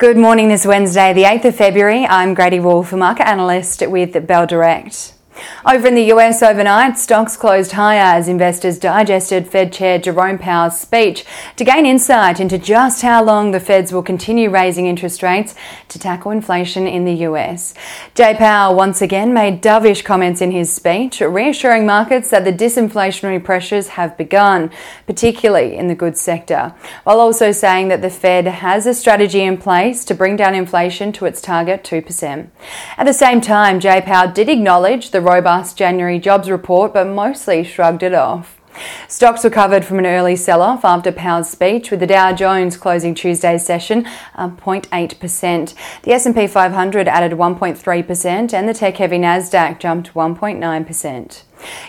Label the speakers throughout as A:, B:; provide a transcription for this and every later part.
A: Good morning this Wednesday, the 8th of February. I'm Grady Wulff, a market analyst with Bell Direct. Over in the US overnight, stocks closed higher as investors digested Fed Chair Jerome Powell's speech to gain insight into just how long the Feds will continue raising interest rates to tackle inflation in the US. Jay Powell once again made dovish comments in his speech, reassuring markets that the disinflationary pressures have begun, particularly in the goods sector, while also saying that the Fed has a strategy in place to bring down inflation to its target 2%. At the same time, Jay Powell did acknowledge the robust January jobs report, but mostly shrugged it off. Stocks recovered from an early sell off after Powell's speech, with the Dow Jones closing Tuesday's session uh, up 0.8%. The S&P 500 added 1.3% and the tech-heavy Nasdaq jumped 1.9%.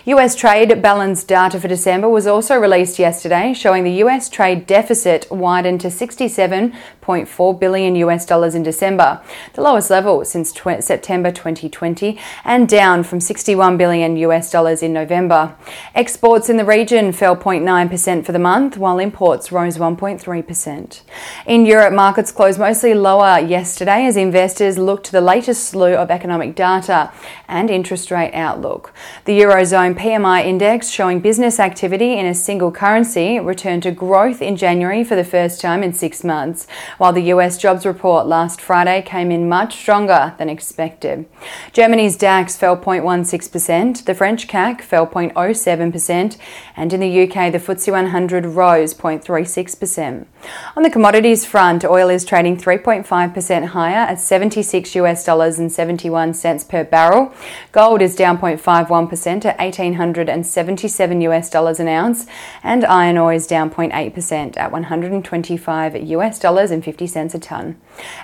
A: US trade balance data for December was also released yesterday, showing the US trade deficit widened to 67.4 billion US dollars in December, the lowest level since tw- September 2020, and down from 61 billion US dollars in November. Exports in the region fell 0.9% for the month, while imports rose 1.3%. In Europe, markets closed mostly lower yesterday as investors looked to the latest slew of economic data and interest rate outlook. The euro Eurozone PMI index showing business activity in a single currency returned to growth in January for the first time in six months, while the US jobs report last Friday came in much stronger than expected. Germany's DAX fell 0.16%, the French CAC fell 0.07%, and in the UK the FTSE 100 rose 0.36%. On the commodities front, oil is trading 3.5% higher at 76 US dollars and 71 cents per barrel. Gold is down 0.51% at 1877 US dollars an ounce, and iron ore is down 0.8% at 125 US dollars and 50 cents a tonne.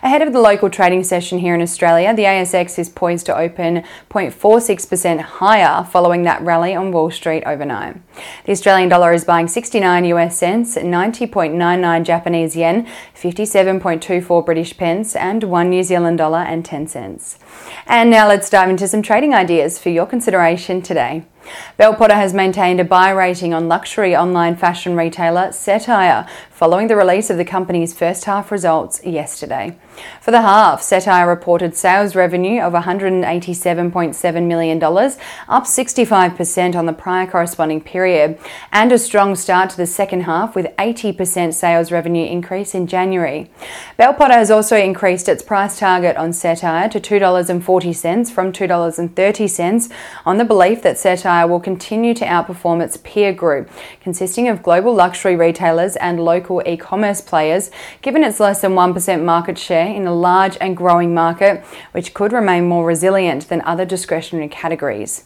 A: Ahead of the local trading session here in Australia, the ASX is poised to open 0.46% higher following that rally on Wall Street overnight. The Australian dollar is buying 69 US cents, 90.99 Japanese yen, 57.24 British pence, and 1 New Zealand dollar and 10 cents. And now let's dive into some trading ideas for your consideration today. Bell Potter has maintained a buy rating on luxury online fashion retailer Cettire following the release of the company's first half results yesterday. For the half, Cettire reported sales revenue of $187.7 million, up 65% on the prior corresponding period, and a strong start to the second half with 80% sales revenue increase in January. Bell Potter has also increased its price target on Cettire to $2.40 from $2.30 on the belief that Will continue to outperform its peer group, consisting of global luxury retailers and local e commerce players, given its less than 1% market share in a large and growing market, which could remain more resilient than other discretionary categories.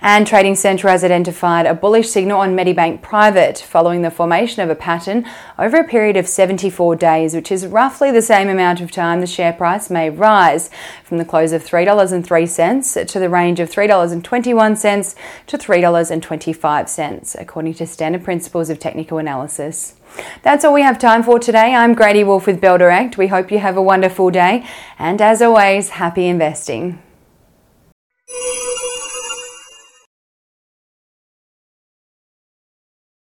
A: And Trading Central has identified a bullish signal on Medibank Private following the formation of a pattern over a period of 74 days, which is roughly the same amount of time the share price may rise from the close of $3.03 to the range of $3.21 to $3.25, according to standard principles of technical analysis. That's all we have time for today. I'm Grady Wulff with Bell Direct. We hope you have a wonderful day, and as always, happy investing.